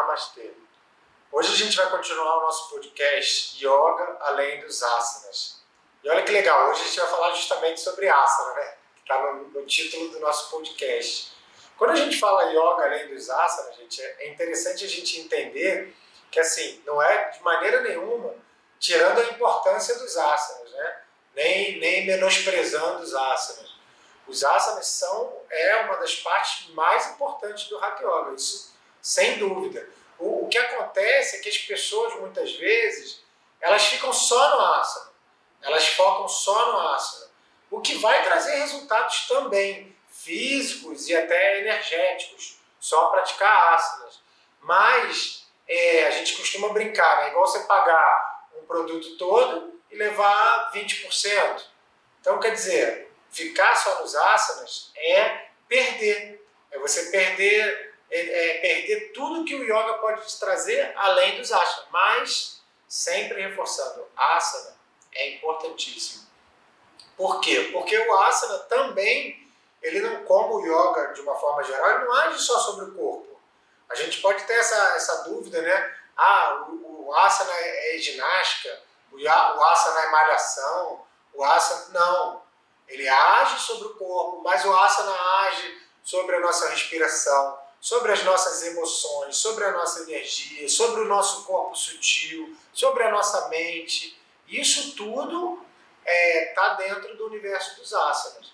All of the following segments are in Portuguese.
Namastê. Hoje a gente vai continuar o nosso podcast Yoga Além dos Asanas. E olha que legal, hoje a gente vai falar justamente sobre asana, né? Que está no, no, título do nosso podcast. Quando a gente fala Yoga Além dos Asanas, gente, é interessante a gente entender que assim, não é de maneira nenhuma tirando a importância dos asanas, né? Nem, nem menosprezando os asanas. Os asanas são é uma das partes mais importantes do Hatha Yoga, isso sem dúvida. O, o que acontece é que as pessoas muitas vezes elas ficam só no asana, elas focam só no asana, o que vai trazer resultados também físicos e até energéticos, só praticar asanas. Mas é, a gente costuma brincar, né? igual você pagar um produto todo e levar 20%. Então, quer dizer, Ficar só nos asanas é perder. É você perder, é, é perder tudo que o yoga pode te trazer além dos asanas. Mas, sempre reforçando, asana é importantíssimo. Por quê? Porque o asana também, ele não, como o yoga de uma forma geral, ele não age só sobre o corpo. A gente pode ter essa, essa dúvida, né? Ah, o, o asana é, é ginástica, o, o asana é malhação, o asana. Não. Ele age sobre o corpo, mas o asana age sobre a nossa respiração, sobre as nossas emoções, sobre a nossa energia, sobre o nosso corpo sutil, sobre a nossa mente. Isso tudo está é, tá dentro do universo dos asanas.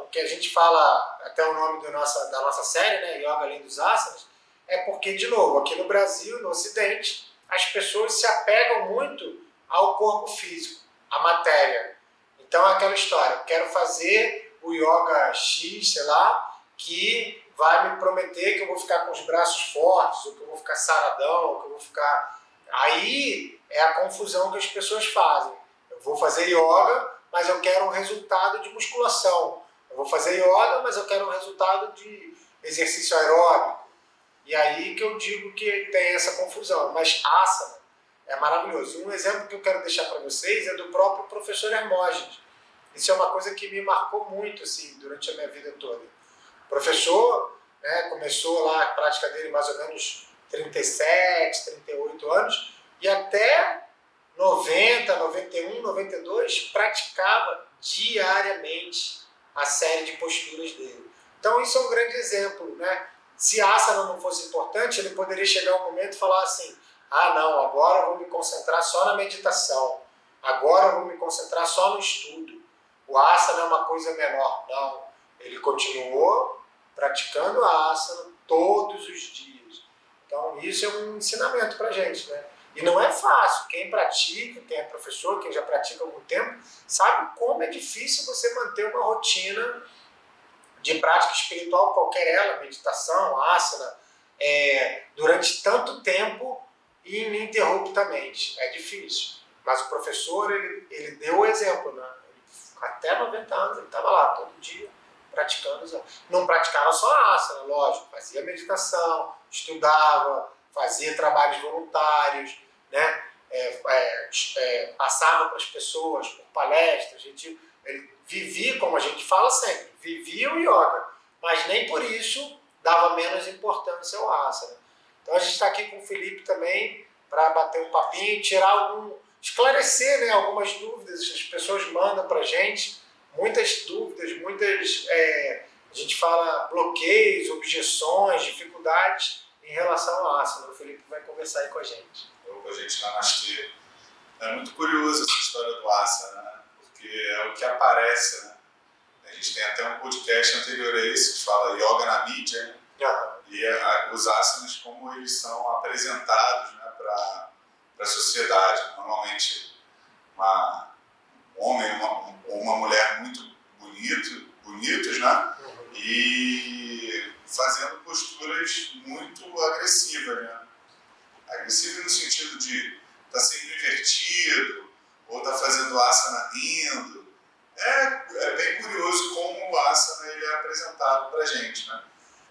o que a gente fala, até o nome nossa, da nossa série, né, Yoga Além dos Asanas, é porque, de novo, aqui no Brasil, no Ocidente, as pessoas se apegam muito ao corpo físico, à matéria. Então é aquela história, quero fazer o yoga X, sei lá, que vai me prometer que eu vou ficar com os braços fortes, ou que eu vou ficar saradão, ou que eu vou ficar. Aí é a confusão que as pessoas fazem. Eu vou fazer yoga, mas eu quero um resultado de musculação. Eu vou fazer yoga, mas eu quero um resultado de exercício aeróbico. E aí que eu digo que tem essa confusão. Mas asana é maravilhoso. Um exemplo que eu quero deixar para vocês é do próprio professor Hermógenes. Isso é uma coisa que me marcou muito assim, durante a minha vida toda. Professor né, começou lá a prática dele mais ou menos 37, 38 anos, e até 90, 91, 92 praticava diariamente a série de posturas dele. Então isso é um grande exemplo, né? Se asana não fosse importante, ele poderia chegar um momento e falar assim: ah, não, agora eu vou me concentrar só na meditação, agora eu vou me concentrar só no estudo. O asana é uma coisa menor. Não. Ele continuou praticando a asana todos os dias. Então, isso é um ensinamento para gente, né? E não é fácil. Quem pratica, quem é professor, quem já pratica há algum tempo, sabe como é difícil você manter uma rotina de prática espiritual, qualquer ela, meditação, asana, é, durante tanto tempo e ininterruptamente. É difícil. Mas o professor, ele, ele deu o exemplo, né? até 90 anos ele estava lá todo dia praticando. Não praticava só asana, lógico, fazia meditação, estudava, fazia trabalhos voluntários, né? É, é, é, passava para as pessoas por palestras, a gente ele vivia, como a gente fala sempre, vivia o yoga, mas nem por isso dava menos importância ao asana. Então a gente está aqui com o Felipe também para bater um papinho, tirar algum, esclarecer né, algumas dúvidas. As pessoas mandam para a gente muitas dúvidas, muitas. É, a gente fala bloqueios, objeções, dificuldades em relação ao asana. O Felipe vai conversar aí com a gente. Opa, gente, namastê. É muito curioso essa história do asana, né? porque é o que aparece. Né? A gente tem até um podcast anterior a esse que fala yoga na mídia. Né? Uhum. E é, os asanas, como eles são apresentados né, para a sociedade. Normalmente, uma, homem ou uma, uma mulher muito bonito, bonitos, né? E fazendo posturas muito agressivas, né? Agressiva no sentido de tá sempre invertido, ou tá fazendo asana rindo. É, é bem curioso como o asana ele é apresentado para a gente, né?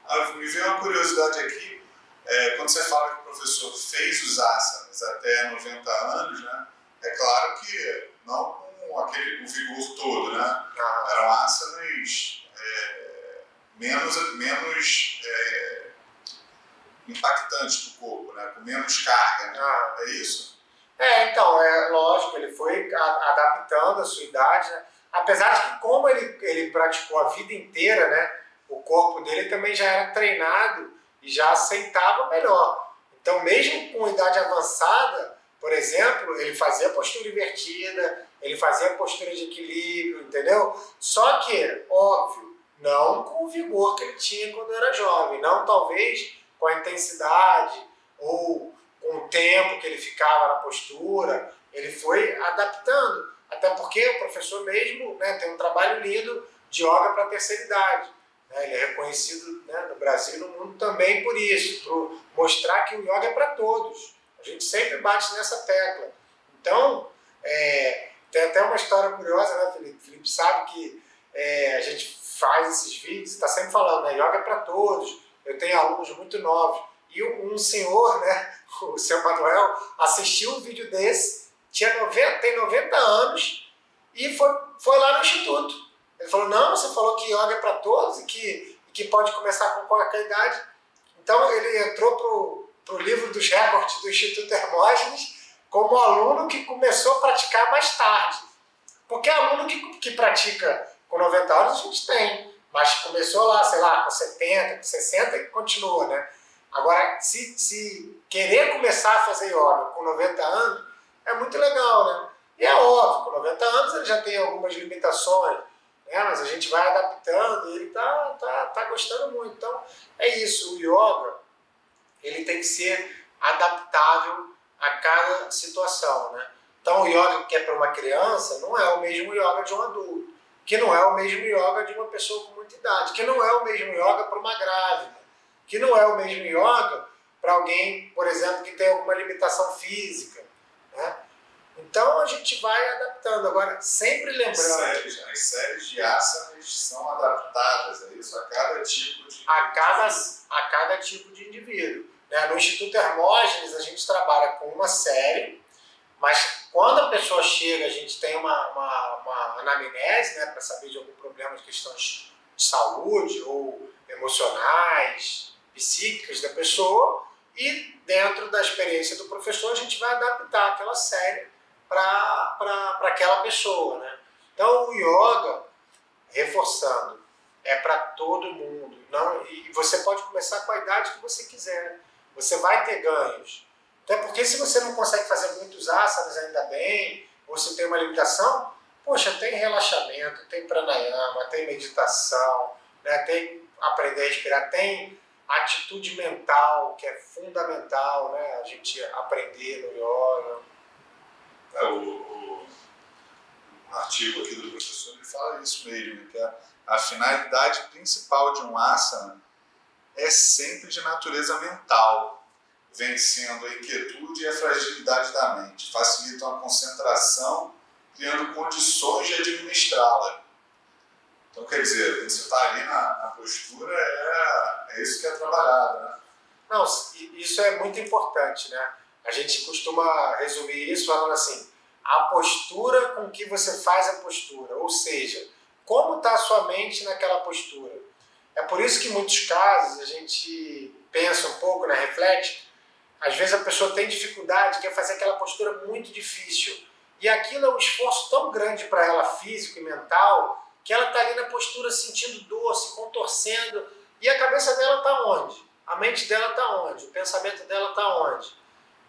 Ah, me veio uma curiosidade aqui, é, quando você fala que o professor fez os asanas até 90 anos, né, é claro que não com aquele o vigor todo, né? Eram asanas é, menos, menos é, impactantes para o corpo, né? com menos carga. Né? Ah. É isso? É, então, é lógico, ele foi adaptando a sua idade, né? apesar de que como ele, ele praticou a vida inteira, né, o corpo dele também já era treinado e já aceitava melhor. Então, mesmo com idade avançada, por exemplo, ele fazia postura invertida, ele fazia postura de equilíbrio, entendeu? Só que, óbvio, não com o vigor que ele tinha quando era jovem, não talvez com a intensidade ou com o tempo que ele ficava na postura, ele foi adaptando. Até porque o professor mesmo né, tem um trabalho lindo de yoga para a terceira idade. Né? Ele é reconhecido né, no Brasil e no mundo também por isso, por mostrar que o yoga é para todos. A gente sempre bate nessa tecla. Então, é, tem até uma história curiosa, né, Felipe? Felipe sabe que é, a gente faz esses vídeos e está sempre falando, né, yoga é para todos. Eu tenho alunos muito novos. E um, senhor, né, o seu Manuel, assistiu um vídeo desse, tinha 90, tem 90 anos e foi, foi lá no instituto. Ele falou, não, você falou que yoga é para todos e que, que pode começar com qualquer idade. Então ele entrou para o livro dos recordes do Instituto Hermógenes como aluno que começou a praticar mais tarde. Porque aluno que, que pratica com 90 anos a gente tem, mas começou lá, sei lá, com 70, com 60 e continua, né? Agora, se, se querer começar a fazer yoga com 90 anos, é muito legal, né? E é óbvio, com 90 anos ele já tem algumas limitações, né? mas a gente vai adaptando e ele tá, tá, tá gostando muito. Então, é isso, o yoga, ele tem que ser adaptável a cada situação, né? Então, o yoga que é para uma criança não é o mesmo yoga de um adulto, que não é o mesmo yoga de uma pessoa com muita idade, que não é o mesmo yoga para uma grávida, que não é o mesmo yoga para alguém, por exemplo, que tem alguma limitação física, né? Então a gente vai adaptando. Agora, sempre lembrando. Séries, as séries de asanas são adaptadas a isso, a cada tipo de. A cada, a cada tipo de indivíduo. Né? No Instituto Hermógenes, a gente trabalha com uma série, mas quando a pessoa chega, a gente tem uma, uma, uma anamnese né, para saber de algum problema de questões de saúde ou emocionais, psíquicas da pessoa, e dentro da experiência do professor, a gente vai adaptar aquela série para aquela pessoa. Né? Então, o yoga, reforçando, é para todo mundo. Não, e você pode começar com a idade que você quiser. Você vai ter ganhos. Até porque se você não consegue fazer muitos asanas ainda bem, ou se tem uma limitação, poxa, tem relaxamento, tem pranayama, tem meditação, né? tem aprender a respirar, tem atitude mental, que é fundamental, né? A gente aprender no yoga. É, o, o, artigo aqui do professor ele fala isso mesmo, que a, a finalidade principal de um asana é sempre de natureza mental, vencendo a inquietude e a fragilidade da mente, facilitam a concentração, criando condições de administrá-la. Então, quer dizer, quando você está ali na, na postura, é, é, isso que é trabalhado. Né? Não, isso é muito importante, né? A gente costuma resumir isso falando assim: a postura com que você faz a postura, ou seja, como está a sua mente naquela postura. É por isso que em muitos casos a gente pensa um pouco, né, reflete, às vezes a pessoa tem dificuldade, quer fazer aquela postura muito difícil. E aquilo é um esforço tão grande para ela, físico e mental, que ela está ali na postura sentindo dor, se contorcendo, e a cabeça dela está onde? A mente dela está onde? O pensamento dela está onde?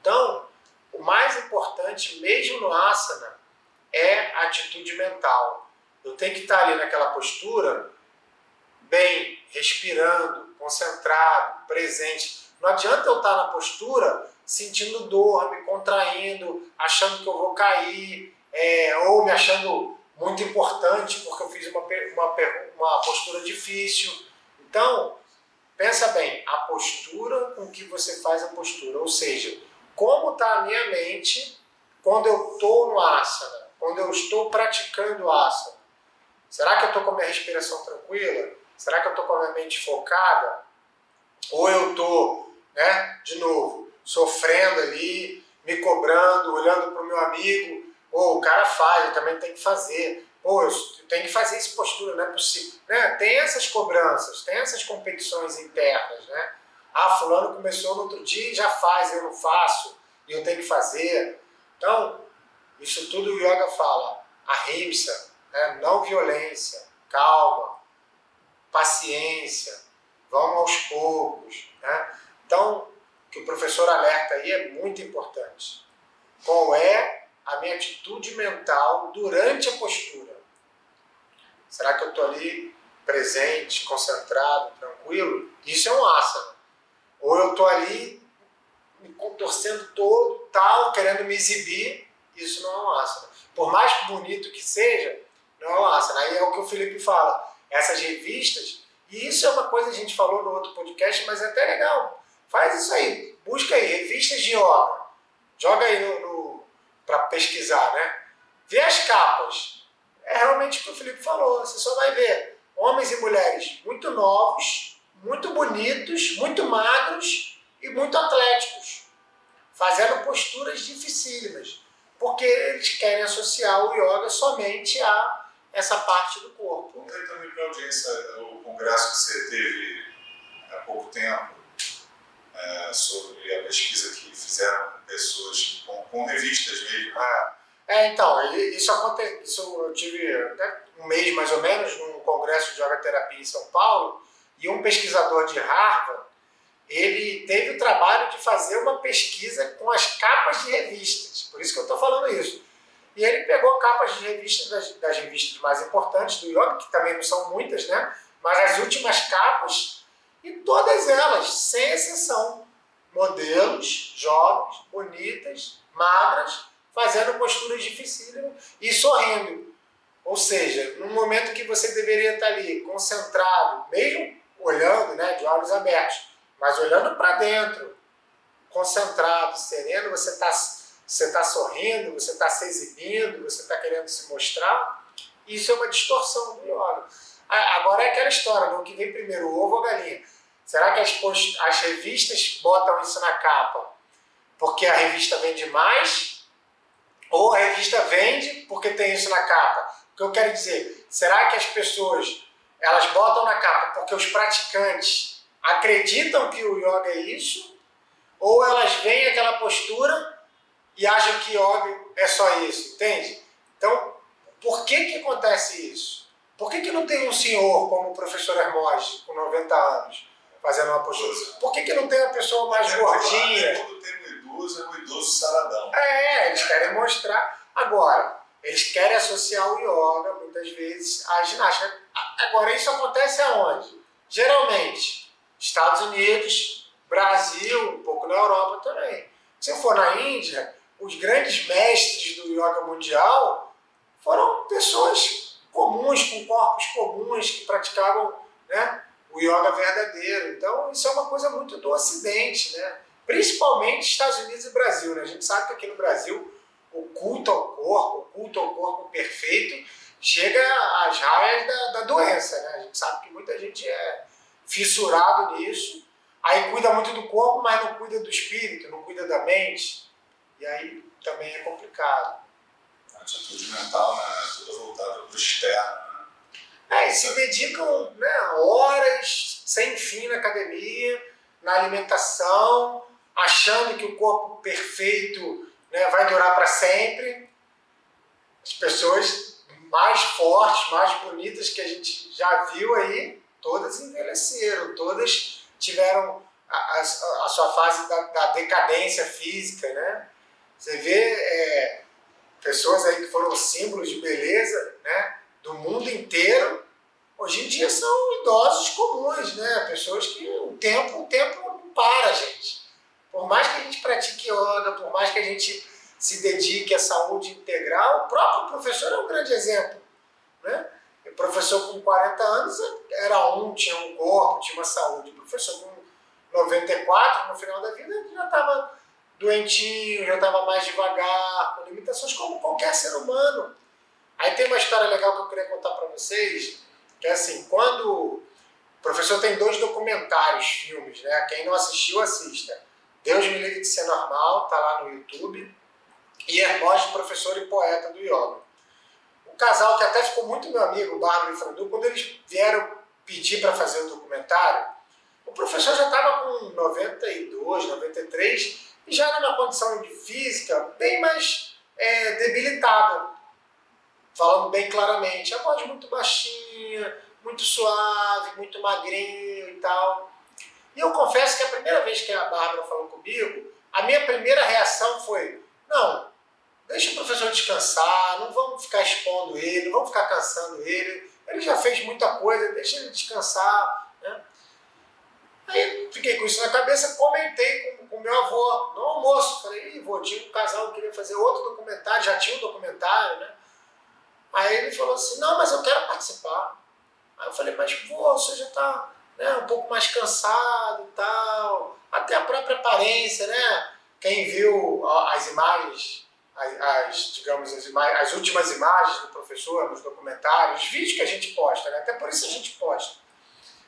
Então, o mais importante, mesmo no asana, é a atitude mental. Eu tenho que estar tá ali naquela postura bem, respirando, concentrado, presente. Não adianta eu estar na postura sentindo dor, me contraindo, achando que eu vou cair, é, ou me achando muito importante porque eu fiz uma, uma, uma postura difícil. Então, pensa bem, a postura com que você faz a postura, ou seja, como está a minha mente quando eu estou no asana, quando eu estou praticando asana. Será que eu estou com a minha respiração tranquila? Será que eu estou com a minha mente focada? Ou eu estou, né, de novo, sofrendo ali, me cobrando, olhando para o meu amigo, ou o cara faz, eu também tenho que fazer. Pô, eu tenho que fazer essa postura, não é possível. Né? Tem essas cobranças, tem essas competições internas, né? Ah, fulano começou no outro dia e já faz, eu não faço, e eu tenho que fazer. Então, isso tudo o yoga fala. Ahimsa, né? não violência, calma, paciência, vamos aos poucos. Né? Então, o que o professor alerta aí é muito importante. Qual é a minha atitude mental durante a postura? Será que eu estou ali presente, concentrado, tranquilo? Isso é um asana. Ou eu estou ali me contorcendo todo, tal, querendo me exibir, isso não é um asana. Por mais bonito que seja, não é um asana. Aí é o que o Felipe fala. Essas revistas, e isso é uma coisa que a gente falou no outro podcast, mas é até legal. Faz isso aí. Busca aí, revistas de yoga. Joga aí no, no para pesquisar, né? Vê as capas. É realmente o que o Felipe falou. Você só vai ver homens e mulheres muito novos, muito bonitos, muito magros e muito atléticos, fazendo posturas dificílimas, porque eles querem associar o yoga somente a essa parte do corpo. Aí também para a audiência o congresso que você teve há pouco tempo é, sobre a pesquisa que fizeram com pessoas, com, com revistas mesmo. Ah, é, então, isso aconteceu, isso eu tive até um mês mais ou menos num congresso de terapia em São Paulo e um pesquisador de Harvard ele teve o trabalho de fazer uma pesquisa com as capas de revistas, por isso que eu estou falando isso. E ele pegou capas de revistas, das, das, revistas mais importantes do yoga, que também não são muitas, né? Mas as últimas capas, e todas elas, sem exceção, modelos jovens, bonitas, magras, fazendo posturas dificílimas e sorrindo. Ou seja, num momento que você deveria estar ali concentrado, mesmo olhando, né, de olhos abertos, mas olhando para dentro, concentrado, sereno, você está você tá sorrindo, você está se exibindo, você está querendo se mostrar. Isso é uma distorção do yoga. Agora é aquela história, no que vem primeiro, o ovo ou a galinha? Será que as, as revistas botam isso na capa porque a revista vende mais? Ou a revista vende porque tem isso na capa? O que eu quero dizer, será que as pessoas elas botam na capa porque os praticantes acreditam que o yoga é isso, ou elas veem aquela postura e acham que yoga é só isso, entende? Então, por que que acontece isso? Por que, que não tem um senhor como o professor Hermógenes, com 90 anos, fazendo uma postura? Por que, que não tem uma pessoa mais é, gordinha? Quando tem um idoso, é um idoso saradão. É, eles querem mostrar. Agora, eles querem associar o yoga, muitas vezes, à ginástica. Agora, isso acontece aonde? Geralmente, Estados Unidos, Brasil, um pouco na Europa também. Se for na Índia, os grandes mestres do yoga mundial foram pessoas comuns, com corpos comuns, que praticavam né, o yoga verdadeiro. Então, isso é uma coisa muito do Ocidente, né? principalmente Estados Unidos e Brasil. Né? A gente sabe que aqui no Brasil o culto ao corpo, o culto ao corpo perfeito, chega às raias da, da doença. Né? A gente sabe que muita gente é fissurado nisso, aí cuida muito do corpo, mas não cuida do espírito, não cuida da mente, e aí também é complicado. A atitude mental, né? Tudo voltado para o externo. Né? É, e se dedicam né, horas sem fim na academia, na alimentação, achando que o corpo perfeito né, vai durar para sempre. As pessoas mais fortes, mais bonitas que a gente já viu aí, todas envelheceram, todas tiveram a, a, a sua fase da, da, decadência física, né? Você vê é, pessoas aí que foram símbolos de beleza, né? Do mundo inteiro, hoje em dia são idosos comuns, né? Pessoas que o tempo, o tempo não para, gente. Por mais que a gente pratique yoga, por mais que a gente se dedique à saúde integral, o próprio professor é um grande exemplo, né? O professor com 40 anos era um, tinha um corpo, tinha uma saúde. O professor com 94, no final da vida, já estava doentinho, já estava mais devagar, com limitações como qualquer ser humano. Aí tem uma história legal que eu queria contar para vocês, que é assim, quando o professor tem dois documentários, filmes, né? Quem não assistiu, assista. Deus me livre de ser normal, tá lá no YouTube. E Hermógenes, professor e poeta do yoga um casal que até ficou muito meu amigo, Bárbara e Frandu, quando eles vieram pedir para fazer o documentário, O professor já estava com 92, 93 e já era numa condição de física bem mais é, debilitada. Falando bem claramente, a voz muito baixinha, muito suave, muito magrinho e tal. E eu confesso que a primeira vez que a Bárbara falou comigo, a minha primeira reação foi: não, deixa o professor descansar, não vamos ficar expondo ele, não vamos ficar cansando ele, ele já fez muita coisa, deixa ele descansar. Aí fiquei com isso na cabeça, comentei com o meu avô no almoço. Falei, vô, tinha um casal que queria fazer outro documentário, já tinha um documentário, né? Aí ele falou assim, não, mas eu quero participar. Aí eu falei, mas vô, você já está né, um pouco mais cansado e tal, até a própria aparência, né? Quem viu as imagens, as, as digamos, as, imagens, as últimas imagens do professor nos documentários, os vídeos que a gente posta, né? Até por isso a gente posta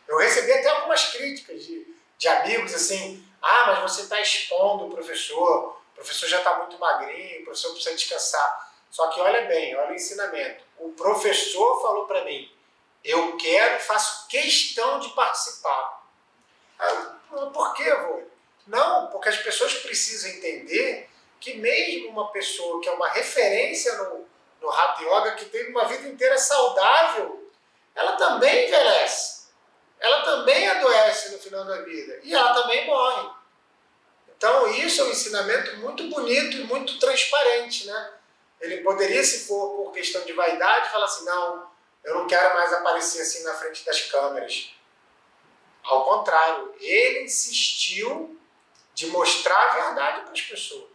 eu recebi até algumas críticas de, de amigos assim: ah, mas você está expondo o professor, o professor já está muito magrinho, o professor precisa descansar. Só que olha bem, olha o ensinamento. O professor falou para mim: eu quero, faço questão de participar. Eu, Por quê, vô? Não, porque as pessoas precisam entender que mesmo uma pessoa que é uma referência no, no Hatha Yoga, que teve uma vida inteira saudável, ela também envelhece ela também adoece no final da vida e ela também morre. Então, isso é um ensinamento muito bonito e muito transparente, né? Ele poderia, se for por questão de vaidade, falar assim: não, eu não quero mais aparecer assim na frente das câmeras. Ao contrário, ele insistiu de mostrar a verdade para as pessoas.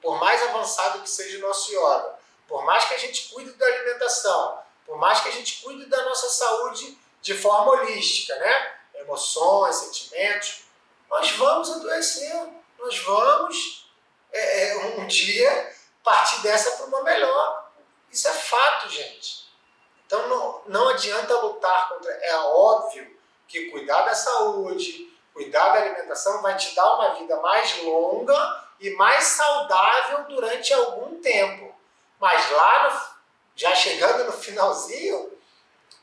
Por mais avançado que seja o nosso yoga, por mais que a gente cuide da alimentação, por mais que a gente cuide da nossa saúde de forma holística, né? Emoções, sentimentos. Nós vamos adoecer, nós vamos é, é, um dia partir dessa para uma melhor. Isso é fato, gente. Então não, não adianta lutar contra. É óbvio que cuidar da saúde, cuidar da alimentação vai te dar uma vida mais longa e mais saudável durante algum tempo. Mas lá, no, já chegando no finalzinho,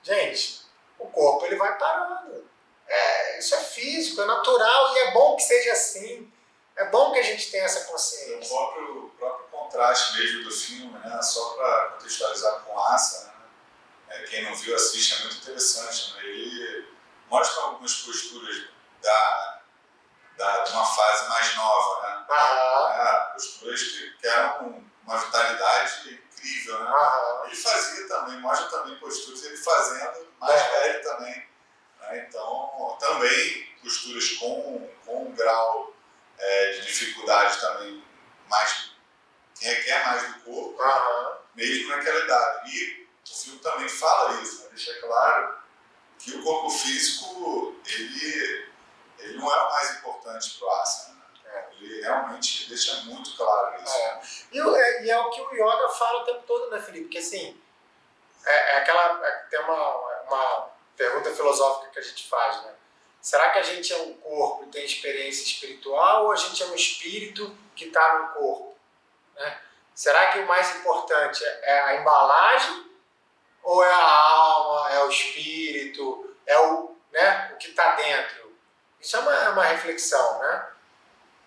gente, o corpo ele vai parando. É, isso é físico, é natural e é bom que seja assim. É bom que a gente tenha essa consciência. O próprio, o próprio contraste mesmo do filme, né? só para contextualizar com Asa, né? é, quem não viu assiste, é muito interessante. Né? Ele mostra algumas posturas da, da, de uma fase mais nova, né? É, posturas que, que eram uma vitalidade incrível. Né? Ele fazia também, mostra também posturas, ele fazendo mais é. velho também. Né? Então, também posturas com, com um grau é, de dificuldade também mais que requer mais do corpo, uhum. mesmo naquela idade. E o filme também fala isso, né? deixa claro que o corpo físico ele, ele não é o mais importante para o asana. É. Ele realmente deixa muito claro isso. É. E, é, e, é o que o yoga fala o tempo todo, né, Felipe? Porque assim, é, é aquela. É, tem uma, uma pergunta filosófica que a gente faz, né? Será que a gente é um corpo e tem experiência espiritual ou a gente é um espírito que está no corpo? Né? Será que o mais importante é a embalagem ou é a alma, é o espírito, é o, né, o que está dentro? Isso é uma, é uma reflexão, né?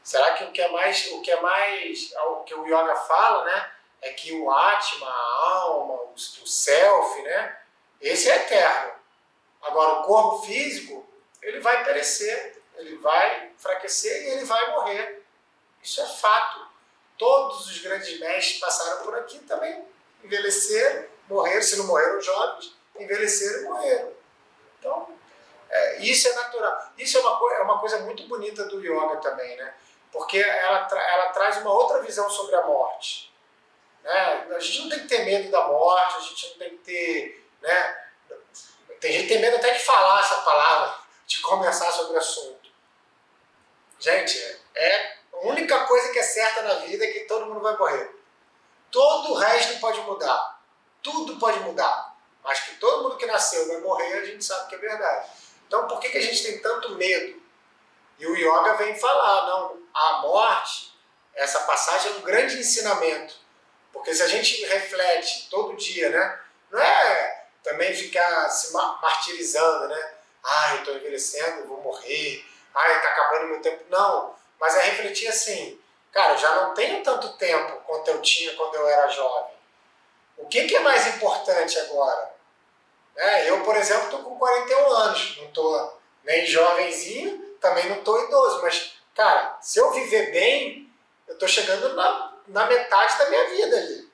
Será que o que é mais, o que é mais, o que o yoga fala, né, é que o Atma, a alma, o, o self, né, esse é eterno. Agora, o corpo físico, ele vai perecer, ele vai enfraquecer e ele vai morrer. Isso é fato. Todos os grandes mestres passaram por aqui também, envelheceram, morreram, se não morreram jovens, envelheceram e morreram. Então, é, isso é natural. Isso é uma, é uma coisa muito bonita do yoga também, né? Porque ela, tra ela traz uma outra visão sobre a morte. Né? A gente não tem que ter medo da morte, a gente não tem que ter. Né? Tem gente que tem medo até de falar essa palavra, de conversar sobre o assunto. Gente, é a única coisa que é certa na vida é que todo mundo vai morrer. Todo o resto pode mudar. Tudo pode mudar. Mas que todo mundo que nasceu vai morrer, a gente sabe que é verdade. Então por que, que a gente tem tanto medo? E o yoga vem falar, não, a morte, essa passagem é um grande ensinamento porque se a gente reflete todo dia, né? Não é também ficar se martirizando, né? eu estou envelhecendo, vou morrer, ah, está acabando meu tempo. Não, mas é refletir assim, cara, eu já não tenho tanto tempo quanto eu tinha quando eu era jovem. O que, que é mais importante agora? É, eu, por exemplo, estou com 41 anos, não estou nem jovenzinho, também não estou idoso, mas, cara, se eu viver bem, eu estou chegando na, na metade da minha vida ali.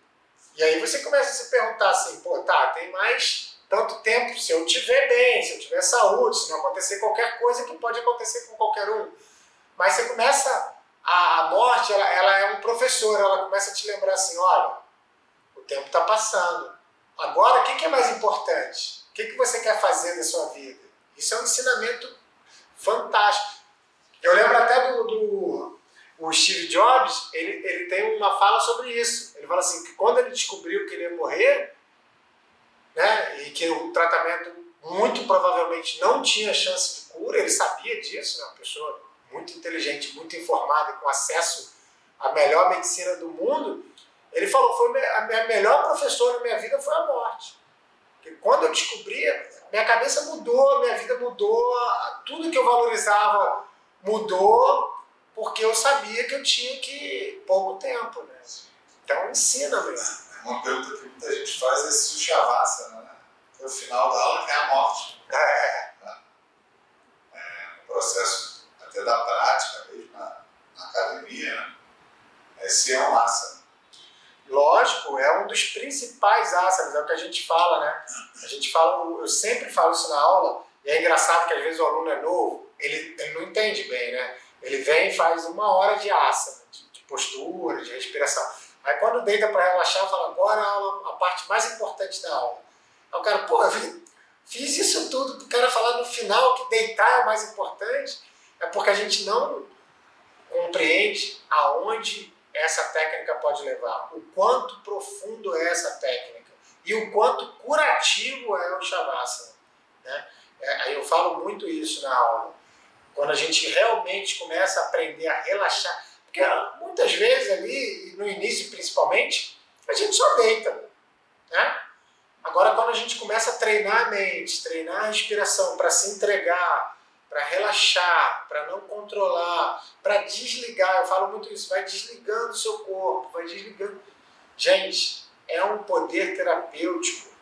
E aí você começa a se perguntar assim, pô, tá, tem mais tanto tempo, se eu tiver bem, se eu tiver saúde, se não acontecer qualquer coisa que pode acontecer com qualquer um. Mas você começa, a morte, ela, ela é um professor, ela começa a te lembrar assim, olha, o tempo está passando, Agora, o que é mais importante? O que você quer fazer da sua vida? Isso é um ensinamento fantástico. Eu lembro até do, do o Steve Jobs, ele, ele tem uma fala sobre isso. Ele fala assim, que quando ele descobriu que ele ia morrer, né, e que o tratamento muito provavelmente não tinha chance de cura, ele sabia disso, né, uma pessoa muito inteligente, muito informada, com acesso à melhor medicina do mundo, ele falou, foi a minha melhor professora na minha vida foi a morte. Porque quando eu descobri, minha cabeça mudou, minha vida mudou, tudo que eu valorizava mudou, porque eu sabia que eu tinha que pouco tempo, né? Então ensina mesmo. Uma pergunta que muita gente faz é se o Shavasana, né? Que é o final da aula, é a morte. É. é um processo até da prática mesmo, na, na academia, né? Esse é um asana Lógico, é um dos principais asanas, é o que a gente fala, né? A gente fala, eu sempre falo isso na aula, e é engraçado que às vezes o aluno é novo, ele, ele não entende bem, né? Ele vem e faz uma hora de asana, de, de postura, de respiração. Aí quando deita para relaxar, fala, agora a, a parte mais importante da aula. Aí o cara, pô, eu fiz isso tudo, o cara falar no final que deitar é o mais importante, é porque a gente não compreende aonde essa técnica pode levar, o quanto profundo é essa técnica e o quanto curativo é o Shavasana. Né? É, eu falo muito isso na aula. Quando a gente realmente começa a aprender a relaxar, porque muitas vezes ali, no início principalmente, a gente só deita. Né? Agora, quando a gente começa a treinar a mente, treinar a respiração para se entregar, para relaxar, para não controlar, para desligar. Eu falo muito isso, vai desligando o seu corpo, vai desligando. Gente, é um poder terapêutico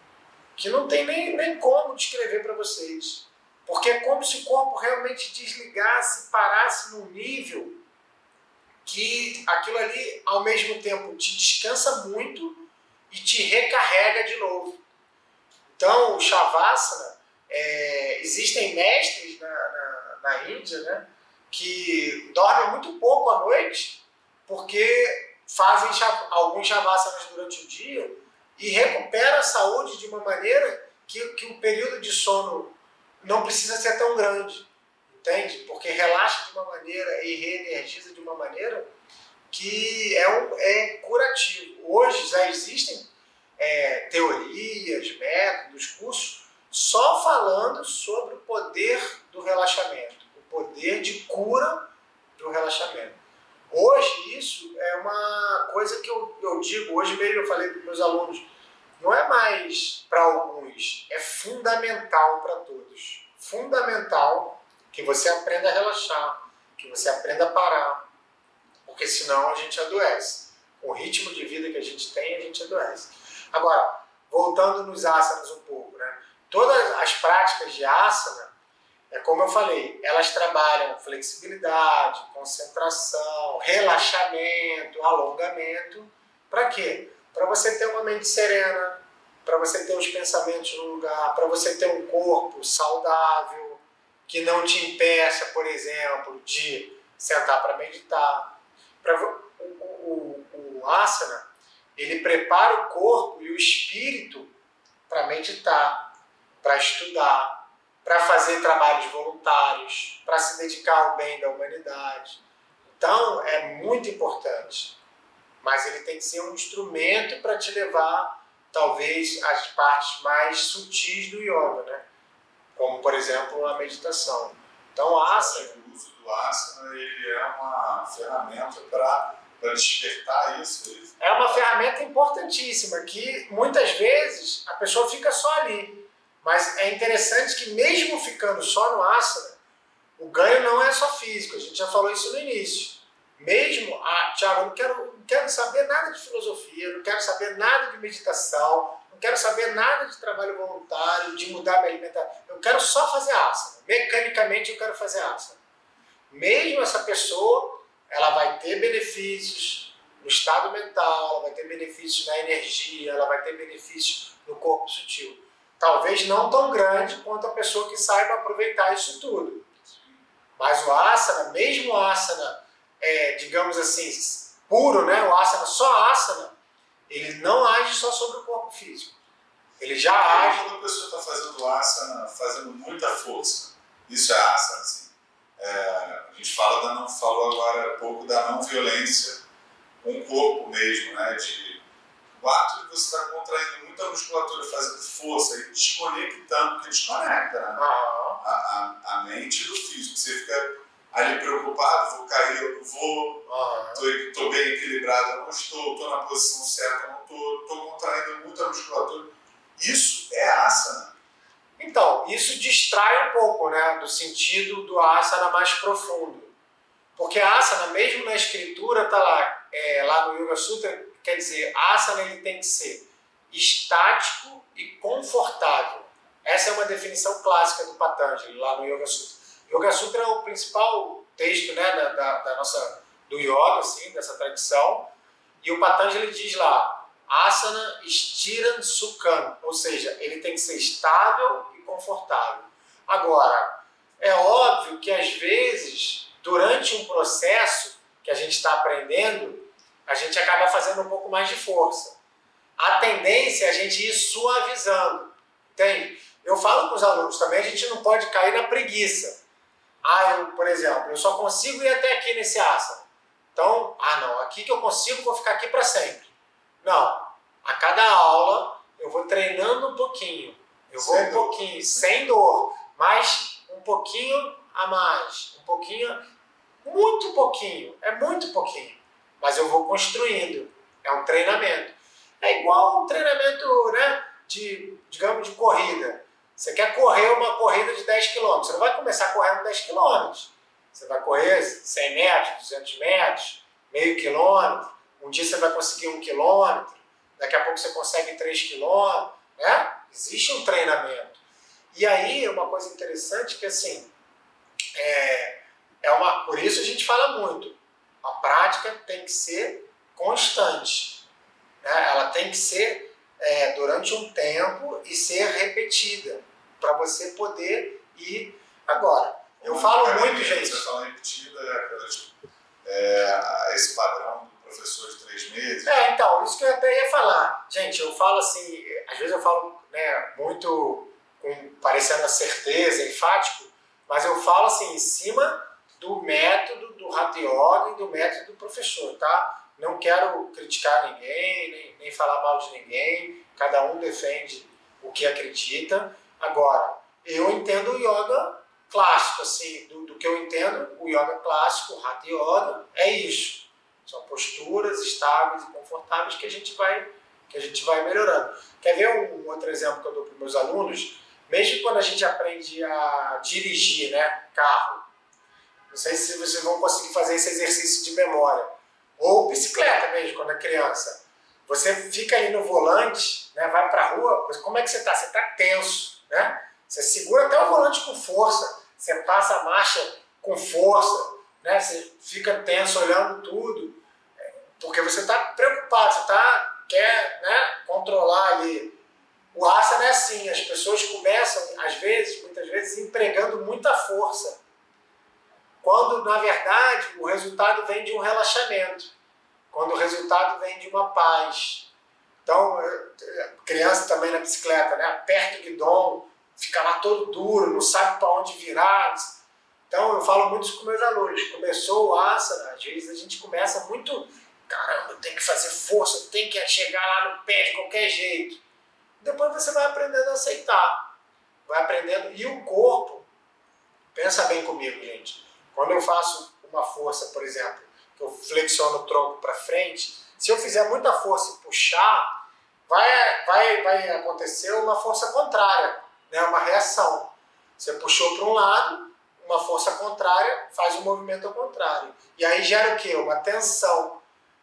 que não tem nem, nem como descrever para vocês. Porque é como se o corpo realmente desligasse, parasse num nível que aquilo ali, ao mesmo tempo, te descansa muito e te recarrega de novo. Então, o Shavasana, é, existem mestres na, na, na, Índia né, que dormem muito pouco à noite porque fazem alguns shavassanas durante o dia e recuperam a saúde de uma maneira que, que o período de sono não precisa ser tão grande, entende? Porque relaxa de uma maneira e reenergiza de uma maneira que é, um, é curativo. Hoje já existem é, teorias, métodos, cursos só falando sobre o poder do relaxamento, o poder de cura do relaxamento. Hoje, isso é uma coisa que eu, eu digo, hoje mesmo eu falei para meus alunos, não é mais para alguns, é fundamental para todos. Fundamental que você aprenda a relaxar, que você aprenda a parar, porque senão a gente adoece. Com o ritmo de vida que a gente tem, a gente adoece. Agora, voltando nos asanas um pouco, né? Todas as práticas de asana, é como eu falei, elas trabalham flexibilidade, concentração, relaxamento, alongamento. Para quê? Para você ter uma mente serena, para você ter os pensamentos no lugar, para você ter um corpo saudável, que não te impeça, por exemplo, de sentar para meditar. Pra, o, o, o asana, ele prepara o corpo e o espírito para meditar para estudar, para fazer trabalhos voluntários, para se dedicar ao bem da humanidade. Então, é muito importante. Mas ele tem que ser um instrumento para te levar, talvez, às partes mais sutis do yoga, né? Como, por exemplo, a meditação. Então, o asana... O uso do asana ele é uma ferramenta para para despertar isso. É uma ferramenta importantíssima que muitas vezes a pessoa fica só ali. Mas é interessante que mesmo ficando só no asana, o ganho não é só físico, a gente já falou isso no início. Mesmo, ah, Tiago, não quero, não quero saber nada de filosofia, não quero saber nada de meditação, não quero saber nada de trabalho voluntário, de mudar minha alimentação. Eu quero só fazer asana. Mecanicamente eu quero fazer asana. Mesmo essa pessoa, ela vai ter benefícios no estado mental, ela vai ter benefícios na energia, ela vai ter benefícios no corpo sutil. Talvez não tão grande quanto a pessoa que saiba aproveitar isso tudo. Mas o asana, mesmo o asana, é, digamos assim, puro, né? o asana, só asana, ele não age só sobre o corpo físico. Ele já age. Quando a pessoa está fazendo asana, fazendo muita força, isso é asana, assim. É, a gente fala da não, falou agora pouco da não violência com o corpo mesmo, né? De, o ato de você estar tá contraindo muita musculatura, fazendo força e desconectando, porque desconecta, né? A, a, a mente do físico. Você fica ali preocupado, vou cair, eu não vou, estou bem equilibrado, eu não estou, estou na posição certa, eu não estou, estou contraindo muita musculatura. Isso é asana. Então, isso distrai um pouco né, do sentido do asana mais profundo. Porque a asana, mesmo na escritura, está lá, é, lá no Yoga Sutra, quer dizer, asana ele tem que ser estático e confortável. Essa é uma definição clássica do Patanjali, lá no Yoga Sutra. Yoga Sutra é o principal texto né, da, da, da nossa, do yoga, assim, dessa tradição. E o Patanjali diz lá, asana estiran sukhan, ou seja, ele tem que ser estável e confortável. Agora, é óbvio que às vezes, durante um processo que a gente está aprendendo, a gente acaba fazendo um pouco mais de força. A tendência é a gente ir suavizando, entende? Eu falo com os alunos também, a gente não pode cair na preguiça. Ah, eu, por exemplo, eu só consigo ir até aqui nesse asana. Então, ah não, aqui que eu consigo, vou ficar aqui para sempre. Não. A cada aula eu vou treinando um pouquinho. Eu vou sem um pouquinho, sem dor, mas um pouquinho a mais, um pouquinho, muito pouquinho, é muito pouquinho. Mas eu vou construindo. É um treinamento. É igual um treinamento, né, de, digamos, de corrida. Você quer correr uma corrida de 10 km, você não vai começar correndo 10 km. Você vai correr 100 metros, 200 metros, meio quilômetro. Um dia você vai conseguir um quilômetro, daqui a pouco você consegue 3 quilômetros. Né? Existe um treinamento. E aí, uma coisa interessante que assim, é, é uma, por isso a gente fala muito, a prática tem que ser constante. Né? Ela tem que ser é, durante um tempo e ser repetida para você poder ir agora. Eu Uma falo muito, gente. Você fala repetida, é, é, esse padrão do professor de três meses. É, então, isso que eu até ia falar. Gente, eu falo assim, às vezes eu falo né, muito com, parecendo a certeza, enfático, mas eu falo assim, em cima do método do Yoga e do método do professor, tá? Não quero criticar ninguém, nem, nem falar mal de ninguém, cada um defende o que acredita, Agora, eu entendo o yoga clássico, assim, do, do que eu entendo, o yoga clássico, o Hatha Yoga, é isso. São posturas estáveis e confortáveis que a gente vai, que a gente vai melhorando. Quer ver um, um outro exemplo que eu dou para meus alunos? Mesmo quando a gente aprende a dirigir né, carro, não sei se vocês vão conseguir fazer esse exercício de memória. Ou bicicleta mesmo, quando é criança. Você fica ali no volante, né, vai para a rua, como é que você está? Você está tenso né? Você segura até o volante com força, você passa a marcha com força, né? Você fica tenso olhando tudo, é, porque você está preocupado, você tá, quer né, controlar ali. O asana é assim, as pessoas começam, às vezes, muitas vezes, empregando muita força, quando, na verdade, o resultado vem de um relaxamento, quando o resultado vem de uma paz, então, criança também na bicicleta, né? aperta o guidão, fica lá todo duro, não sabe para onde virar. Então, eu falo muito isso com meus alunos. Começou o asana, às vezes a gente começa muito, caramba, tem que fazer força, tem que chegar lá no pé de qualquer jeito. Depois você vai aprendendo a aceitar, vai aprendendo. E o corpo, pensa bem comigo, gente. Quando eu faço uma força, por exemplo, que eu flexiono o tronco para frente, se eu fizer muita força e puxar, vai, vai, vai acontecer uma força contrária. né, uma reação. Você puxou para um lado, uma força contrária faz um movimento ao contrário. E aí gera o quê? Uma tensão,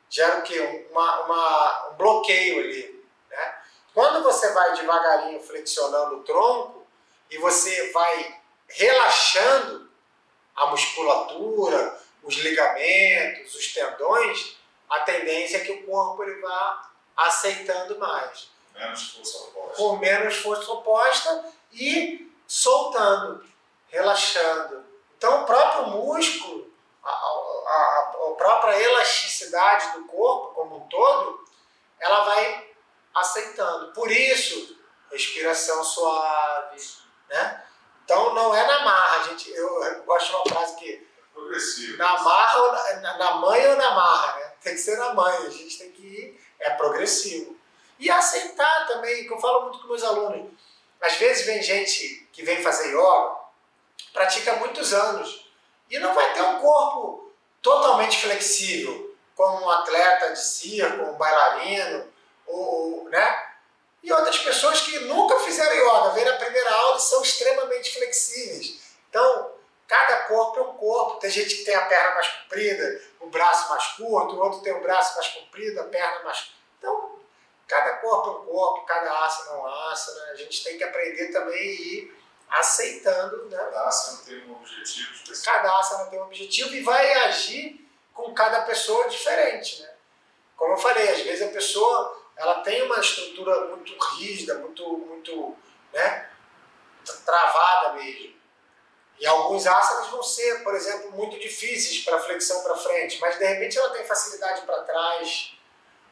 gera o quê? Uma, uma, um bloqueio ali. Né? Quando você vai devagarinho flexionando o tronco e você vai relaxando a musculatura, os ligamentos, os tendões, a tendência é que o corpo ele vá aceitando mais. Menos força oposta. Com menos força oposta e soltando, relaxando. Então, o próprio músculo, a, a, a, própria elasticidade do corpo como um todo, ela vai aceitando. Por isso, respiração suave, né? Então, não é na marra, gente. Eu, eu gosto de uma frase que progressivo. Na marra ou na, na mãe ou na marra, né? Tem que ser na mãe. A gente tem que ir, é progressivo. E aceitar também, que eu falo muito com meus alunos. Às vezes vem gente que vem fazer yoga, pratica muitos anos, e não vai ter um corpo totalmente flexível, como um atleta de circo, um bailarino, ou, né? E outras pessoas que nunca fizeram yoga, vêm na primeira aula e são extremamente flexíveis. Então, cada corpo é um corpo. Tem gente que tem a perna mais comprida, o braço mais curto, o outro tem o braço mais comprido, a perna mais. Então, Cada corpo é um corpo, cada asana é um asana. A gente tem que aprender também a ir aceitando. Né? Cada asana tem um objetivo específico. Cada asana tem um objetivo e vai agir com cada pessoa diferente. Né? Como eu falei, às vezes a pessoa ela tem uma estrutura muito rígida, muito, muito né, travada mesmo. E alguns asanas vão ser, por exemplo, muito difíceis para flexão para frente, mas de repente ela tem facilidade para trás,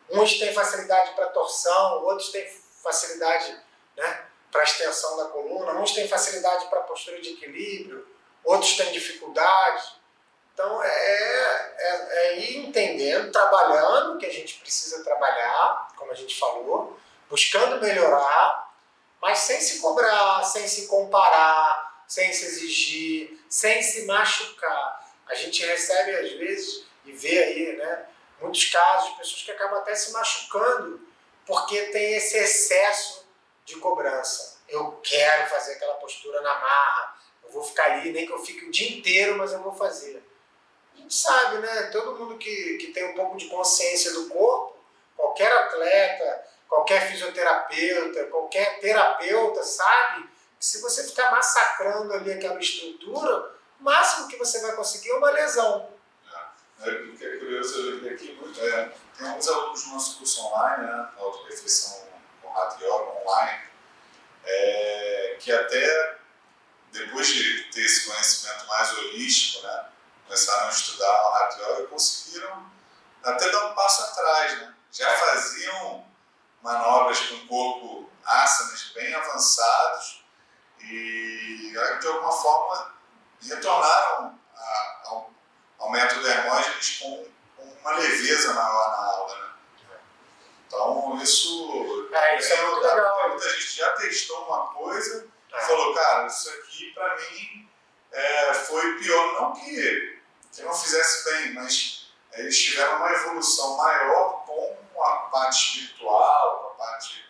Uns têm facilidade para torção, outros têm facilidade né, para extensão da coluna, uns têm facilidade para postura de equilíbrio, outros têm dificuldade. Então é, é, é ir entendendo, trabalhando o que a gente precisa trabalhar, como a gente falou, buscando melhorar, mas sem se cobrar, sem se comparar, sem se exigir, sem se machucar. A gente recebe às vezes e vê aí, né? muitos casos de pessoas que acabam até se machucando porque tem esse excesso de cobrança. Eu quero fazer aquela postura na marra, eu vou ficar ali, nem que eu fique o dia inteiro, mas eu vou fazer. A gente sabe, né? Todo mundo que, que tem um pouco de consciência do corpo, qualquer atleta, qualquer fisioterapeuta, qualquer terapeuta sabe que se você ficar massacrando ali aquela estrutura, o máximo que você vai conseguir é uma lesão. É, que é curioso eu ver aqui muito é, tem alguns alunos do nosso curso online, né, auto-refeição com Rato Yoga online, é, que até depois de ter esse conhecimento mais holístico, né, começaram a estudar o Rato Yoga e conseguiram até dar um passo atrás, né? Já faziam manobras com corpo asanas bem avançados e de alguma forma retornaram a, a ao método Hermógenes com, com uma leveza maior na aula. Né? Então, isso, é, isso é, muito legal. Muita gente já testou uma coisa e é. falou, cara, isso aqui para mim é, foi pior. Não que, que não fizesse bem, mas eles tiveram uma evolução maior com a parte espiritual, a parte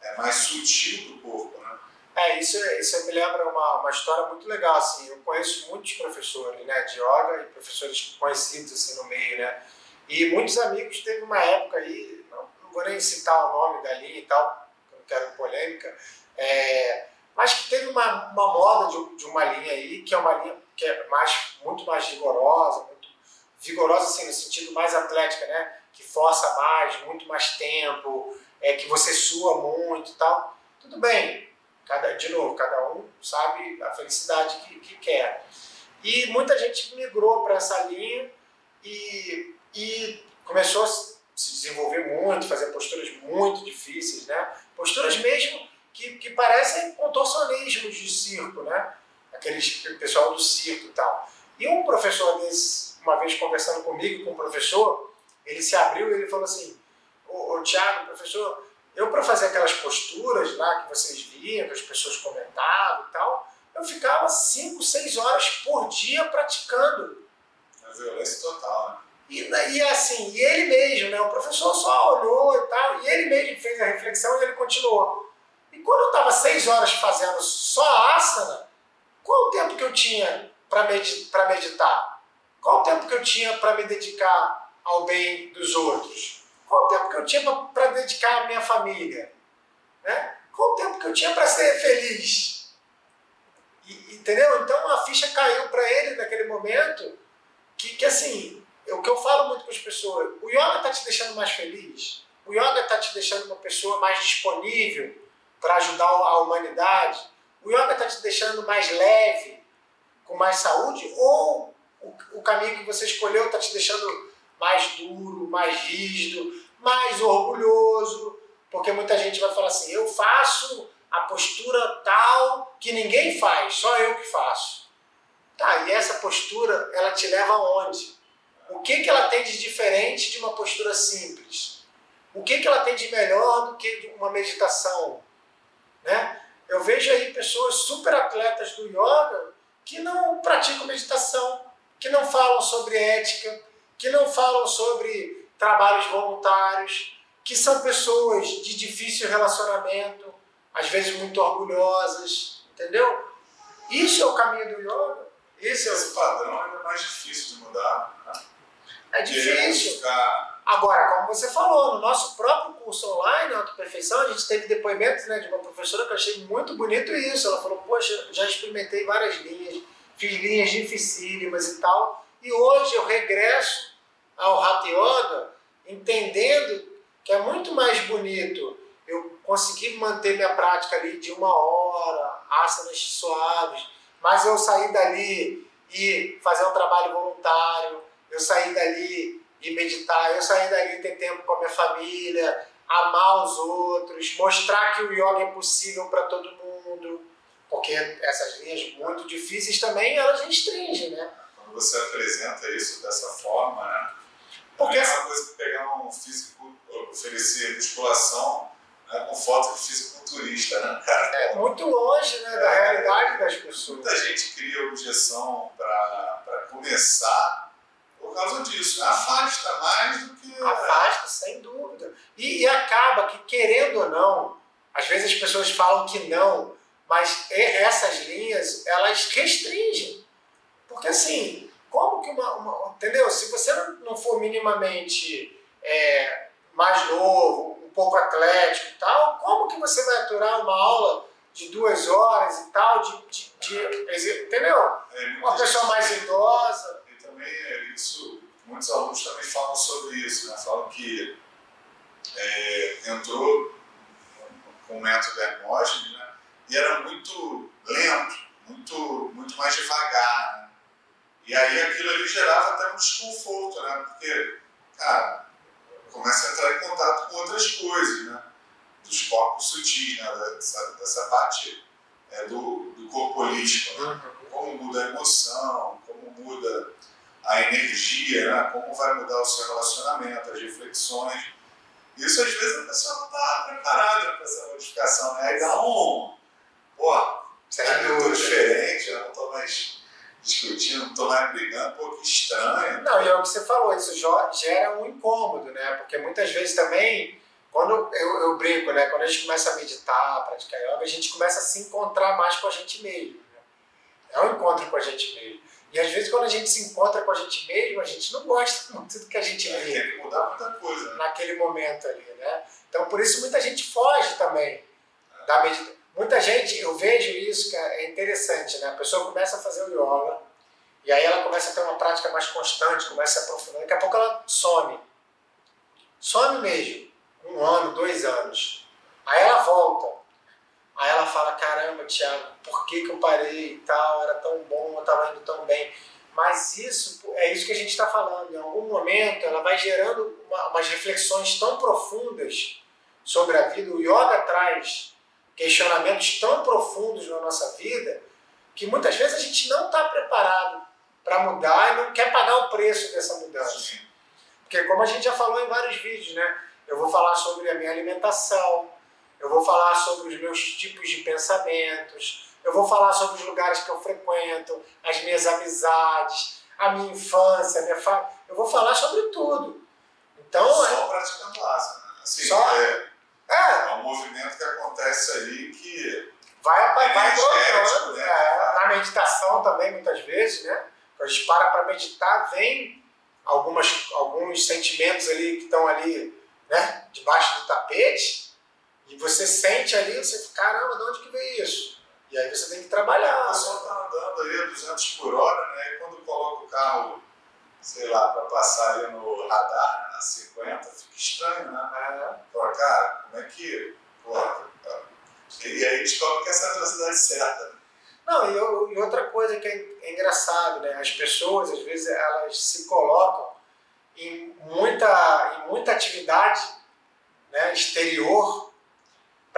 é, mais sutil do corpo. Né? É, isso, isso me lembra uma, uma história muito legal, assim, eu conheço muitos professores, né, de yoga e professores conhecidos, assim, no meio, né, e muitos amigos, teve uma época aí, não, não vou nem citar o nome da linha e tal, não quero polêmica, é, mas que teve uma, uma moda de, de, uma linha aí, que é uma linha que é mais, muito mais vigorosa, muito vigorosa, assim, no sentido mais atlética, né, que força mais, muito mais tempo, é, que você sua muito e tal, tudo bem, Cada, de novo, cada um sabe a felicidade que, que quer. E muita gente migrou para essa linha e, e começou a se desenvolver muito, fazer posturas muito difíceis, né? Posturas mesmo que, que parecem contorcionismos de circo, né? Aqueles pessoal do circo e tal. E um professor desse, uma vez conversando comigo, com um professor, ele se abriu e ele falou assim, ô, ô Tiago, professor, eu, para fazer aquelas posturas lá que vocês viam, que as pessoas comentavam e tal, eu ficava 5, 6 horas por dia praticando. A violência total, né? E, e assim, e ele mesmo, né? O professor só olhou e tal, e ele mesmo fez a reflexão e ele continuou. E quando eu estava seis horas fazendo só asana, qual o tempo que eu tinha para meditar? Qual o tempo que eu tinha para me dedicar ao bem dos outros? Qual o tempo que eu tinha para dedicar à minha família? Né? Qual o tempo que eu tinha para ser feliz? E, entendeu? Então a ficha caiu para ele naquele momento que, que assim, é o que eu falo muito com as pessoas, o yoga está te deixando mais feliz? O yoga está te deixando uma pessoa mais disponível para ajudar a humanidade? O yoga está te deixando mais leve, com mais saúde? Ou o, o caminho que você escolheu está te deixando mais duro, mais rígido, mais orgulhoso? Porque muita gente vai falar assim: eu faço a postura tal que ninguém faz, só eu que faço. Tá, e essa postura, ela te leva aonde? O que, que ela tem de diferente de uma postura simples? O que, que ela tem de melhor do que uma meditação? Né? Eu vejo aí pessoas super atletas do yoga que não praticam meditação, que não falam sobre ética, que não falam sobre trabalhos voluntários, que são pessoas de difícil relacionamento, às vezes muito orgulhosas, entendeu? Isso é o caminho do yoga. Esse, é Esse padrão é mais difícil de mudar. Né? É difícil. Agora, como você falou, no nosso próprio curso online, Auto Perfeição, a gente teve depoimentos né, de uma professora que eu achei muito bonito isso. Ela falou, poxa, já experimentei várias linhas, fiz linhas dificílimas e tal, e hoje eu regresso ao Hatha Yoga entendendo que é muito mais bonito eu conseguir manter minha prática ali de uma hora, asanas suaves, mas eu sair dali e fazer um trabalho voluntário, eu sair dali e meditar, eu sair dali ter tempo com a minha família, amar os outros, mostrar que o yoga é possível para todo mundo, porque essas linhas muito difíceis também elas restringem, né? Quando você apresenta isso dessa forma, né? Porque é uma coisa que pegar um físico, oferecer musculação né, com foto de fisiculturista, né? É muito longe né, da é, realidade das pessoas. Muita gente cria objeção para começar causa disso. Afasta mais do que. Afasta, sem dúvida. E, e, acaba que, querendo ou não, às vezes as pessoas falam que não, mas essas linhas, elas restringem. Porque assim, como que uma. uma entendeu? Se você não for minimamente é, mais novo, um pouco atlético e tal, como que você vai aturar uma aula de duas horas e tal, de, de, de entendeu? É, uma pessoa mais idosa também é isso, muitos alunos também falam sobre isso, né? falam que é, entrou com o método Hermógenes né? e era muito lento, muito, muito mais devagar. Né? E aí aquilo ali gerava até um desconforto, né? porque, cara, começa a entrar em contato com outras coisas, né? dos corpos sutis, né? dessa, dessa parte é, do, do corpo político, né? Uhum. como muda a emoção, como muda a energia, né? como vai mudar o seu relacionamento, as reflexões. Isso às vezes a pessoa não está preparada para essa modificação, né? Aí dá um. Pô, eu estou diferente, eu não estou mais discutindo, não estou mais brigando, pô, que estranho. Não, e é o que você falou, isso gera um incômodo, né? Porque muitas vezes também, quando eu, eu brinco, né? Quando a gente começa a meditar, praticar yoga, a gente começa a se encontrar mais com a gente mesmo. Né? É um encontro com a gente mesmo. E às vezes quando a gente se encontra com a gente mesmo, a gente não gosta muito do que a gente vê. Tem que mudar muita coisa. Né? Naquele momento ali, né? Então por isso muita gente foge também da meditação. Muita gente, eu vejo isso que é interessante, né? A pessoa começa a fazer o yoga, e aí ela começa a ter uma prática mais constante, começa a aprofundar, daqui a pouco ela some. Some mesmo. Um ano, dois anos. Aí ela volta. Aí ela fala, caramba, Tiago, por que, que eu parei e tal? Era tão bom, eu estava indo tão bem. Mas isso é isso que a gente está falando. Em algum momento ela vai gerando uma, umas reflexões tão profundas sobre a vida. O yoga traz questionamentos tão profundos na nossa vida que muitas vezes a gente não está preparado para mudar e não quer pagar o preço dessa mudança. Porque como a gente já falou em vários vídeos, né? Eu vou falar sobre a minha alimentação, eu vou falar sobre os meus tipos de pensamentos, eu vou falar sobre os lugares que eu frequento, as minhas amizades, a minha infância, a minha família. Eu vou falar sobre tudo. Então, só é... praticando asana. Né? Assim, só... é, é. é um movimento que acontece ali que. Vai, vai, vai trocando. Né? É, na meditação também, muitas vezes, né? Quando a gente para para meditar, vem algumas, alguns sentimentos ali que estão ali, né? Debaixo do tapete. E você sente ali, você fica, caramba, de onde que veio isso? E aí você tem que trabalhar. O pessoal está andando aí a 200 por hora, né? E quando coloca o carro, sei lá, para passar ali no radar, na 50, fica estranho, né? É. Fala, cara, como é que. Porra, e aí descobre que essa é a velocidade certa. Não, e, e, outra coisa que é, é engraçado, né? As pessoas, às vezes, elas se colocam em muita, em muita atividade né, exterior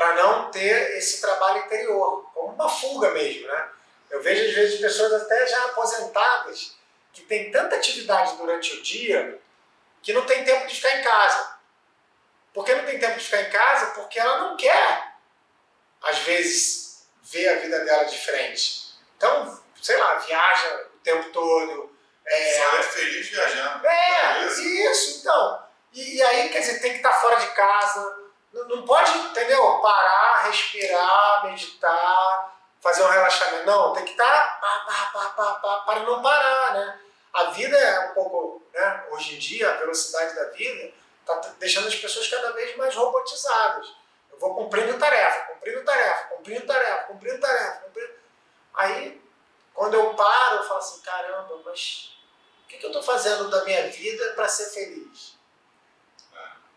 para não ter esse trabalho interior, como uma fuga mesmo, né? Eu vejo às vezes pessoas até já aposentadas que têm tanta atividade durante o dia que não tem tempo de ficar em casa. Por que não tem tempo de ficar em casa? Porque ela não quer, às vezes, ver a vida dela de frente. Então, sei lá, viaja o tempo todo. É, Só é feliz viajando. É, isso, então. E, e, aí, quer dizer, tem que estar fora de casa, não pode, entendeu? Parar, respirar, meditar, fazer um relaxamento. Não, tem que estar tá, para não parar, né? A vida é um pouco, né? Hoje em dia, a velocidade da vida está deixando as pessoas cada vez mais robotizadas. Eu vou cumprindo tarefa, cumprindo tarefa, cumprindo tarefa, cumprindo tarefa, cumprindo... Aí, quando eu paro, eu falo assim, caramba, mas o que, que eu estou fazendo da minha vida para ser feliz?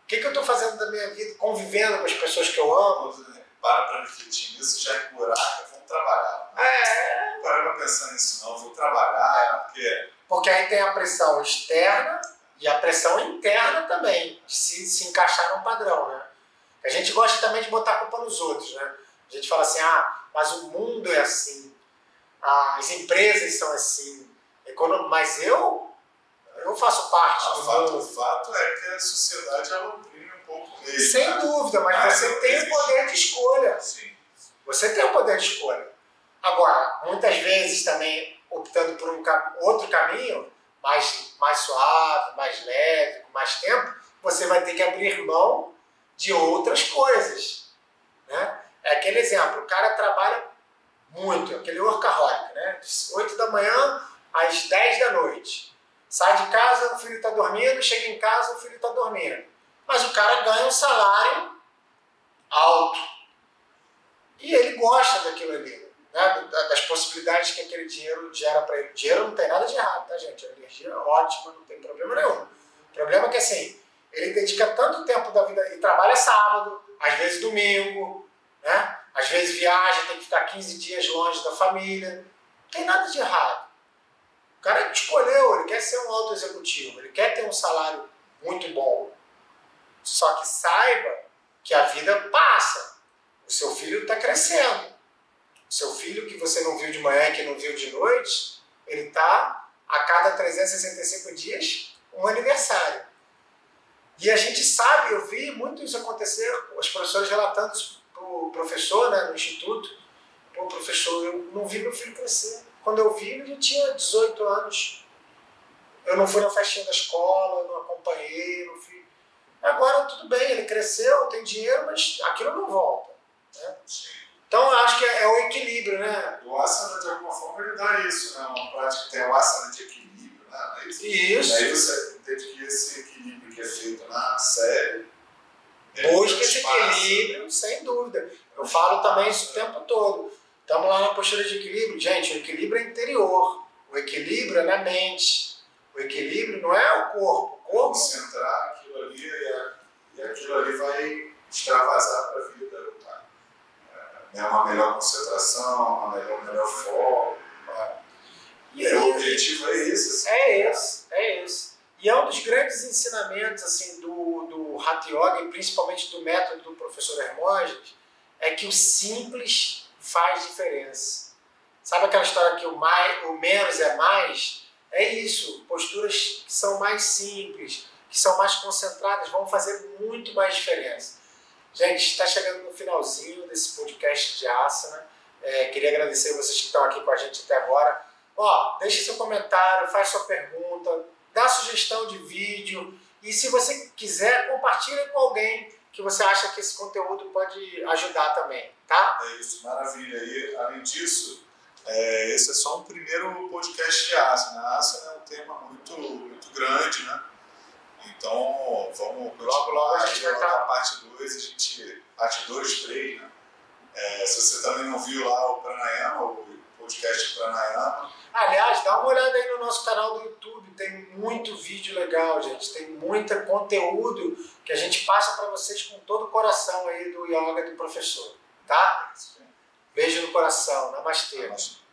O que, que eu estou fazendo da minha vida? Convivendo com as pessoas que eu amo? Para para refletir nisso, já é buraco, vamos trabalhar. É. Não para para pensar nisso, não, vou trabalhar, porque. Porque aí tem a pressão externa e a pressão interna também, de se, se encaixar num padrão, né? A gente gosta também de botar a culpa nos outros, né? A gente fala assim, ah, mas o mundo é assim, as empresas são assim, mas eu eu faço parte ah, fato, mundo. O fato é que a sociedade ela oprime um pouco mesmo. Sem né? dúvida, mas, você tem o poder de escolha. Sim. Você tem o poder de escolha. Agora, muitas vezes também optando por um outro caminho, mais, mais suave, mais leve, com mais tempo, você vai ter que abrir mão de outras coisas. Né? É aquele exemplo, o cara trabalha muito, aquele workaholic, né? De 8 da manhã às 10 da noite. Sai de casa, o filho está dormindo, chega em casa, o filho está dormindo. Mas o cara ganha um salário alto. E ele gosta daquilo ali, né? das possibilidades que aquele dinheiro gera para ele. Dinheiro não tem nada de errado, tá, gente? A energia é ótima, não tem problema nenhum. O problema é que, assim, ele dedica tanto tempo da vida, e trabalha sábado, às vezes domingo, né? às vezes viaja, tem que ficar 15 dias longe da família. Não tem nada de errado cara escolheu, ele quer ser um alto executivo, ele quer ter um salário muito bom. Só que saiba que a vida passa. O seu filho está crescendo. O seu filho que você não viu de manhã, que não viu de noite, ele está a cada 365 dias um aniversário. E a gente sabe, eu vi muito isso acontecer, os professores relatando para o professor né, no instituto. Pô, professor, eu não vi meu filho crescer. Quando eu vi, ele tinha 18 anos. Eu não fui na festinha da escola, não acompanhei, não fui. Agora tudo bem, ele cresceu, tem dinheiro, mas aquilo não volta. Né? Então eu acho que é, é o equilíbrio, né? O asana, de alguma forma, ele dá isso, né? Uma prática que tem o asana de equilíbrio, né? É isso. Aí você entende que esse equilíbrio que é feito na série. Busca esse equilíbrio, sem dúvida. Eu falo também isso o tempo todo. Estamos lá na postura de equilíbrio. Gente, o equilíbrio é interior. O equilíbrio é na mente. O equilíbrio não é o corpo. O corpo... Concentrar aquilo ali e, e aquilo ali vai extravasar para a vida. É, é uma melhor concentração, uma melhor, melhor foco. E, e, o objetivo é esse. Assim, é esse, é esse. E é um dos grandes ensinamentos assim, do, do Hatha Yoga, e principalmente do método do professor Hermógenes, é que o simples faz diferença. Sabe aquela história que o, mais, o menos é mais? É isso. Posturas que são mais simples, que são mais concentradas, vão fazer muito mais diferença. Gente, está chegando no finalzinho desse podcast de Asana. É, queria agradecer vocês que estão aqui com a gente até agora. Ó, deixe seu comentário, faz sua pergunta, dá sugestão de vídeo e se você quiser, compartilhe com alguém que você acha que esse conteúdo pode ajudar também, tá? É isso, maravilha. E além disso, é, esse é só um primeiro podcast de asana. A asana é um tema muito, muito grande, né? Então, vamos logo, logo a gente vai estar. A parte 2, a gente. Parte 2, 3, né? É, se você também não viu lá o Pranayama, o podcast Pranayama. Aliás, dá uma olhada aí no nosso canal do YouTube, tem muito vídeo legal, gente. Tem muito conteúdo que a gente passa para vocês com todo o coração aí do yoga do professor, tá? Beijo no coração, namastê. namastê.